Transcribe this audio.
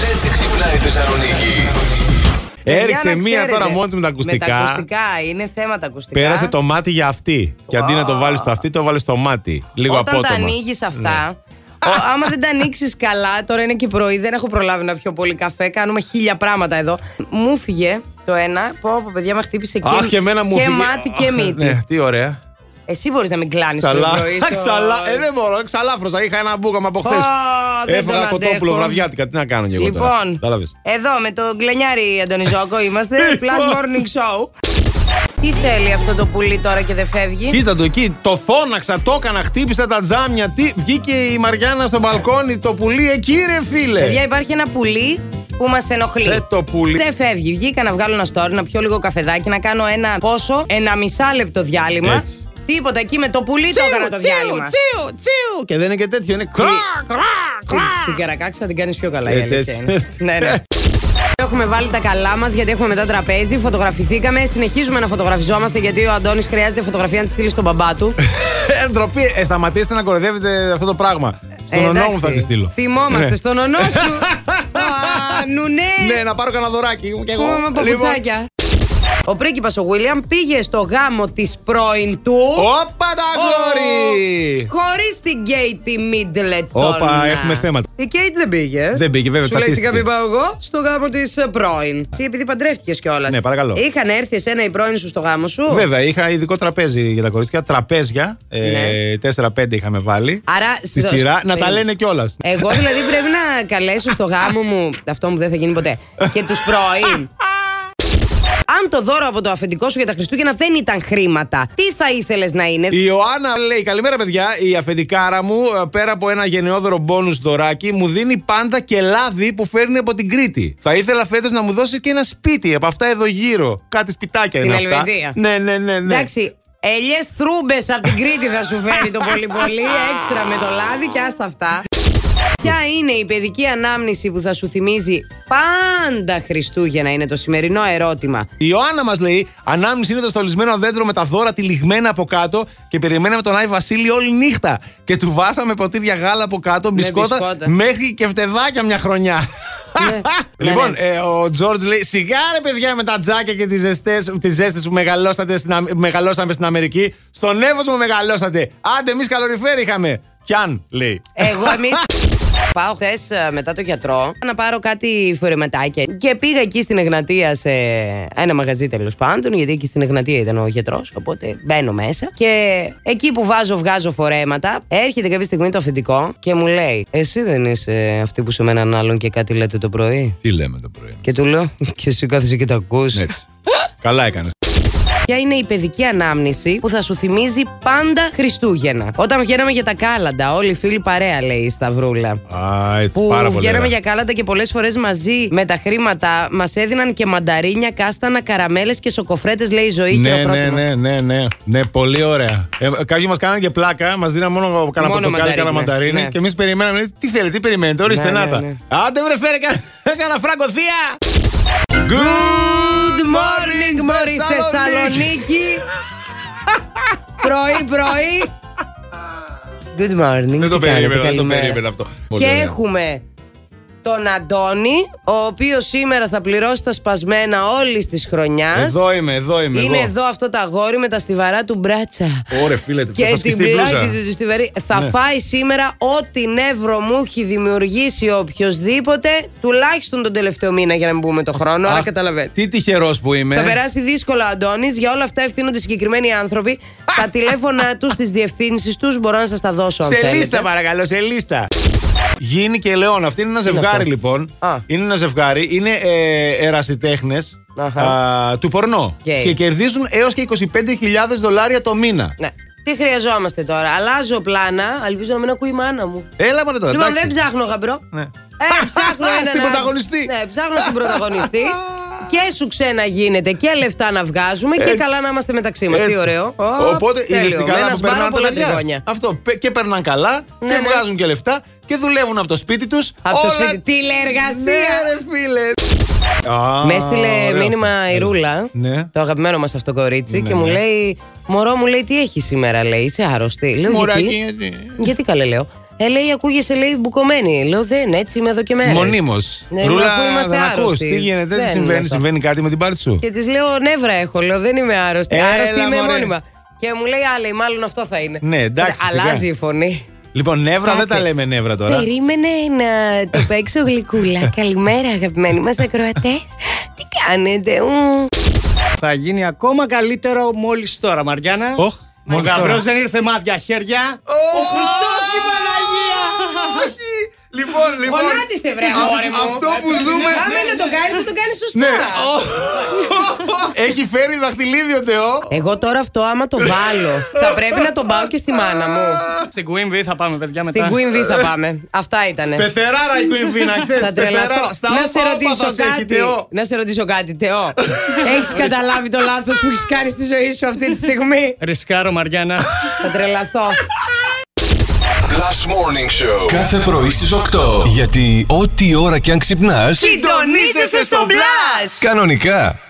Κάπως έτσι ξυπνάει η Θεσσαλονίκη. Έριξε Για να μία ξέρετε, τώρα μόνη της με τα ακουστικά. Με τα ακουστικά, είναι θέμα τα ακουστικά. Πέρασε το μάτι για αυτή. Και αντί να το βάλεις στο αυτή, το βάλει στο μάτι. Λίγο Όταν απότομα. τα ανοίγεις αυτά. Ναι. Ο, άμα δεν τα ανοίξεις καλά, τώρα είναι και πρωί, δεν έχω προλάβει να πιω πολύ καφέ. Κάνουμε χίλια πράγματα εδώ. Μου φύγε το ένα. Πω, πω παιδιά, με χτύπησε και, Αχ, και εμένα μου και φύγε. μάτι και Αχ, μύτη. Ναι, τι ωραία. Εσύ μπορείς να μην κλάνεις το Ξαλά. πρωί. στο- Ξαλά. Ε, δεν μπορώ. Ξαλάφρωσα. Είχα ένα μπούκαμα από χθες. Ω, δεν Έφαγα τον κοτόπουλο αντέχω. βραδιάτικα. Τι να κάνω κι εγώ τώρα; Λοιπόν, Κατάλαβες. εδώ με τον Γκλενιάρη Αντωνιζόκο είμαστε. Λοιπόν. Plus Morning Show. Τι θέλει αυτό το πουλί τώρα και δεν φεύγει; Κοίτα το εκεί, το φώναξα, το έκανα, χτύπησα τα τζάμια. Τι, βγήκε η Μαριάννα στο μπαλκόνι, το πουλί εκεί ρε φίλε. Παιδιά, υπάρχει ένα πουλί που μας ενοχλεί. Ε, το πουλί. Δεν φεύγει. Βγήκα να βγάλω ένα story, να πιω λίγο καφεδάκι, να κάνω ένα πόσο, ένα μισάλεπτο διάλειμμα. Έτσι. Τίποτα εκεί με το πουλί το έκανα το διάλειμμα. τσίου, τσίου. Και δεν είναι και τέτοιο, είναι κρά, κρά, Την, κρά. την καρακάξα θα την κάνεις πιο καλά η Ε, αλήθεια τέτοιο. είναι. ναι, ναι. Έχουμε βάλει τα καλά μας γιατί έχουμε μετά τραπέζι, φωτογραφηθήκαμε. Συνεχίζουμε να φωτογραφιζόμαστε γιατί ο Αντώνης χρειάζεται φωτογραφία να τη στείλει στον μπαμπά του. Ε, ντροπή, ε, σταματήστε να κοροϊδεύετε αυτό το πράγμα. Στον Ε, ονό μου εντάξει. θα τη στείλω. Θυμόμαστε Ναι. στον ονό σου. Α, Νουνέ. Ναι, να πάρω κανένα δωράκι μου και εγώ. Πούμε με Λοιπόν, παπουτσάκια. Ο πρίγκιπας ο Βίλιαμ πήγε στο γάμο της πρώην του. Όπα τα γόρι! Χωρίς την Κέιτι Μίτλετον. Όπα, έχουμε θέματα. Η Κέιτ δεν πήγε. Δεν πήγε, βέβαια, Σου λέει τσατίστηκε. σιγά μην πάω εγώ στο γάμο της πρώην. Εσύ επειδή παντρεύτηκες κιόλας. Ναι, παρακαλώ. Είχαν έρθει εσένα η πρώην σου στο γάμο σου; Βέβαια, είχα ειδικό τραπέζι για τα κορίτσια. Τραπέζια. Ναι. 4-5 είχαμε βάλει. Άρα, Στη στο- σειρά. Να τα περίμενε. λένε κιόλας. Εγώ δηλαδή πρέπει να καλέσω στο γάμο μου. Αυτό μου δεν θα γίνει ποτέ. Και τους πρώην. Αν το δώρο από το αφεντικό σου για τα Χριστούγεννα δεν ήταν χρήματα, τι θα ήθελες να είναι; Η Ιωάννα λέει: Καλημέρα, παιδιά. Η αφεντικάρα μου, ε, πέρα από ένα γενναιόδωρο μπόνου δωράκι, μου δίνει πάντα και λάδι που φέρνει από την Κρήτη. Θα ήθελα φέτος να μου δώσει και ένα σπίτι από αυτά εδώ γύρω. Κάτι σπιτάκια Στην είναι αυτά. Ελβετία. Ναι, ναι, ναι. ναι. Εντάξει, ελιές θρούμπες από την Κρήτη θα σου φέρει το πολύ πολύ. Έξτρα με το λάδι και άστα αυτά. Ποια είναι η παιδική ανάμνηση που θα σου θυμίζει πάντα Χριστούγεννα, είναι το σημερινό ερώτημα. Η Ιωάννα μας λέει: Ανάμνηση είναι το στολισμένο δέντρο με τα δώρα τυλιγμένα από κάτω και περιμέναμε τον Άι Βασίλη όλη νύχτα. Και του βάσαμε ποτήρια γάλα από κάτω, μπισκότα, μπισκότα. μέχρι και φτεδάκια μια χρονιά. Ναι. λοιπόν, Ναι, ε, ο Τζόρτζ λέει: Σιγά ρε παιδιά με τα τζάκια και τις ζεστές, τις ζέστες που μεγαλώσατε στην, Αμ- μεγαλώσαμε στην Αμερική. Στον Εύωσμο μου μεγαλώσατε. Άντε, εμείς καλοριφέρ είχαμε. Πιάν, λέει. Εγώ εμεί. Πάω χθες μετά το γιατρό να πάρω κάτι φορεματάκια. Και πήγα εκεί στην Εγνατία σε ένα μαγαζί τέλος πάντων, γιατί εκεί στην Εγνατία ήταν ο γιατρός. Οπότε μπαίνω μέσα. Και εκεί που βάζω, βγάζω φορέματα, έρχεται κάποια στιγμή το αφεντικό και μου λέει: Εσύ δεν είσαι αυτή που σε μέναν άλλον και κάτι λέτε το πρωί; Τι λέμε το πρωί; Και του λέω: Και εσύ κάθεσαι και τα ακούς Έτσι. Καλά έκανες. Ποια είναι η παιδική ανάμνηση που θα σου θυμίζει πάντα Χριστούγεννα; Όταν βγαίναμε για τα κάλαντα, όλοι οι φίλοι παρέα, λέει η Σταυρούλα. Α, έτσι. Που πάρα πολύ. βγαίναμε ωραία. για κάλαντα και πολλές φορές μαζί με τα χρήματα μας έδιναν και μανταρίνια, κάστανα, καραμέλες και σοκοφρέτες, λέει η ζωή. Ναι, ναι, χειροκρότημα. ναι, ναι, ναι, ναι, πολύ ωραία. Ε, κάποιοι μας κάνανε και πλάκα, μας δίναν μόνο κανένα Μόνο πορτοκάλι, μανταρίνι, κανένα μανταρίνι. ναι. Και εμείς περιμέναμε, λέει, τι θέλετε, τι περιμένετε, ορίστε Ναι, να ναι, τα. ναι. Άντε βρε, φέρε κα- κάνα φράγκο θεία. Good morning, Μωρή Θεσσαλονίκη. πρωί, πρωί. Good morning. Δεν το τι κάνετε, περίμενα, δεν το καλημέρα. περίμενα αυτό. Πολύ Και ωραία. έχουμε τον Αντώνη, ο οποίος σήμερα θα πληρώσει τα σπασμένα όλης της χρονιάς. Εδώ είμαι, εδώ είμαι. Είναι εγώ. εδώ αυτό το αγόρι με τα στιβαρά του μπράτσα. Ωρε φίλε, θα Και την σκιστεί η μπλούζα. πλάτη του του στιβαρή. Θα Ναι. φάει σήμερα ό,τι νεύρο μου έχει δημιουργήσει οποιοδήποτε, τουλάχιστον τον τελευταίο μήνα για να μην πούμε το χρόνο. Άρα Αχ, καταλαβαίνετε. Τι τυχερός που είμαι. Θα περάσει δύσκολα ο Αντώνης. Για όλα αυτά ευθύνονται συγκεκριμένοι άνθρωποι. τα τηλέφωνα τους, τις διευθύνσεις τους μπορώ να σας τα δώσω αν Σε θέλετε. λίστα, παρακαλώ, σε λίστα. Γίνει και Λεόν. Αυτή είναι ένα ζευγάρι, αυτό; λοιπόν. Α. Είναι ένα ζευγάρι. Είναι ε, ερασιτέχνες Αχα. του πορνό. Οκ. Και κερδίζουν έως και 25.000 δολάρια το μήνα. Ναι. Τι χρειαζόμαστε τώρα; Αλλάζω πλάνα. Ελπίζω να μην ακούει η μάνα μου. Έλα μωρέ τώρα. Λοιπόν, εντάξει. δεν ψάχνω γαμπρό. Ναι. Ε, ψάχνω έναν. Στην πρωταγωνιστή. Ναι, ψάχνω στην πρωταγωνιστή. και σου ξένα γίνεται και λεφτά να βγάζουμε και Έτσι. καλά να είμαστε μεταξύ μας. Τι Έτσι. ωραίο. Ω, Οπότε τέλειο. είδες τι Με καλά ένας που σπάρο περνάνε τα πολλά παιδιά. τριγώνια. Αυτό. πε- Και περνάνε καλά Ναι, και ναι. βγάζουν και λεφτά και δουλεύουν από το σπίτι τους. Από το σπίτι. Τηλεεργασία. Ναι, ρε φίλε. Α, Με έστειλε ωραίο μήνυμα αυτό. η Ρούλα, Ναι. το αγαπημένο μας αυτό κορίτσι, Ναι, και μου ναι. λέει: Μωρό μου λέει τι έχει σήμερα, λέει. Είσαι άρρωστη. Λέω Μωράκι, γιατί; γιατί; Γιατί καλέ, λέω. Ε, λέει, ακούγεσαι, λέει, μπουκωμένη. Λέω, δεν, έτσι είμαι εδώ και μέρες. Μονίμως. Ναι, Ρούλα, αφού είμαστε δεν ακούς. άρρωστοι. Τι γίνεται, Δεν τι είναι συμβαίνει, αυτό. συμβαίνει κάτι με την πάρτι σου; Και της λέω, νεύρα έχω. Λέω, δεν είμαι άρρωστη. Έλα, άρρωστη είμαι μωρέ. μόνιμα. Και μου λέει, άλλη, μάλλον αυτό θα είναι. Ναι, εντάξει, Οπότε σιγά. Αλλάζει η φωνή. Λοιπόν, νεύρα δεν Κάτσε. τα λέμε νεύρα τώρα. Περίμενε να το παίξω γλυκούλα. Καλημέρα, αγαπημένοι μας ακροατές. Τι κάνετε, ου. Θα γίνει ακόμα καλύτερο μόλις τώρα, Μαριάννα. Οχ, Ο μόλις τώρα. Γαμπρός δεν ήρθε μάτια χέρια. Ο Χριστός και η Παναγία! Όχι! Λοιπόν, λοιπόν. Γονάτισε, βρε, α- αγόρι μου. Αυτό που ζούμε. Πάμε να το κάνεις, θα το κάνεις σωστά. Ναι. ο- Έχει φέρει δαχτυλίδι ο Θεό. Εγώ τώρα αυτό άμα το βάλω, θα πρέπει να τον πάω και στη μάνα μου. Στην Queen V θα πάμε, παιδιά, μετά. Στην Queen V θα πάμε. Αυτά ήτανε. Πεθεράρα η Queen Bee, να ξέρεις. Θα τρελαθώ. Πεθεράρα. Στα Να σε όπα, όπα ρωτήσω θα σε έχει, κάτι. Θεό. Να σε ρωτήσω κάτι, Θεό. Έχεις καταλάβει το λάθος που έχεις κάνει στη ζωή σου αυτή τη στιγμή; Ρισκάρω, Μαριάννα. Θα τρελαθώ. Last Morning Show. Κάθε πρωί στις 8. Γιατί ό,τι ώρα κι αν ξυπνάς, Συντονίζεσαι στο μπλα! κανονικά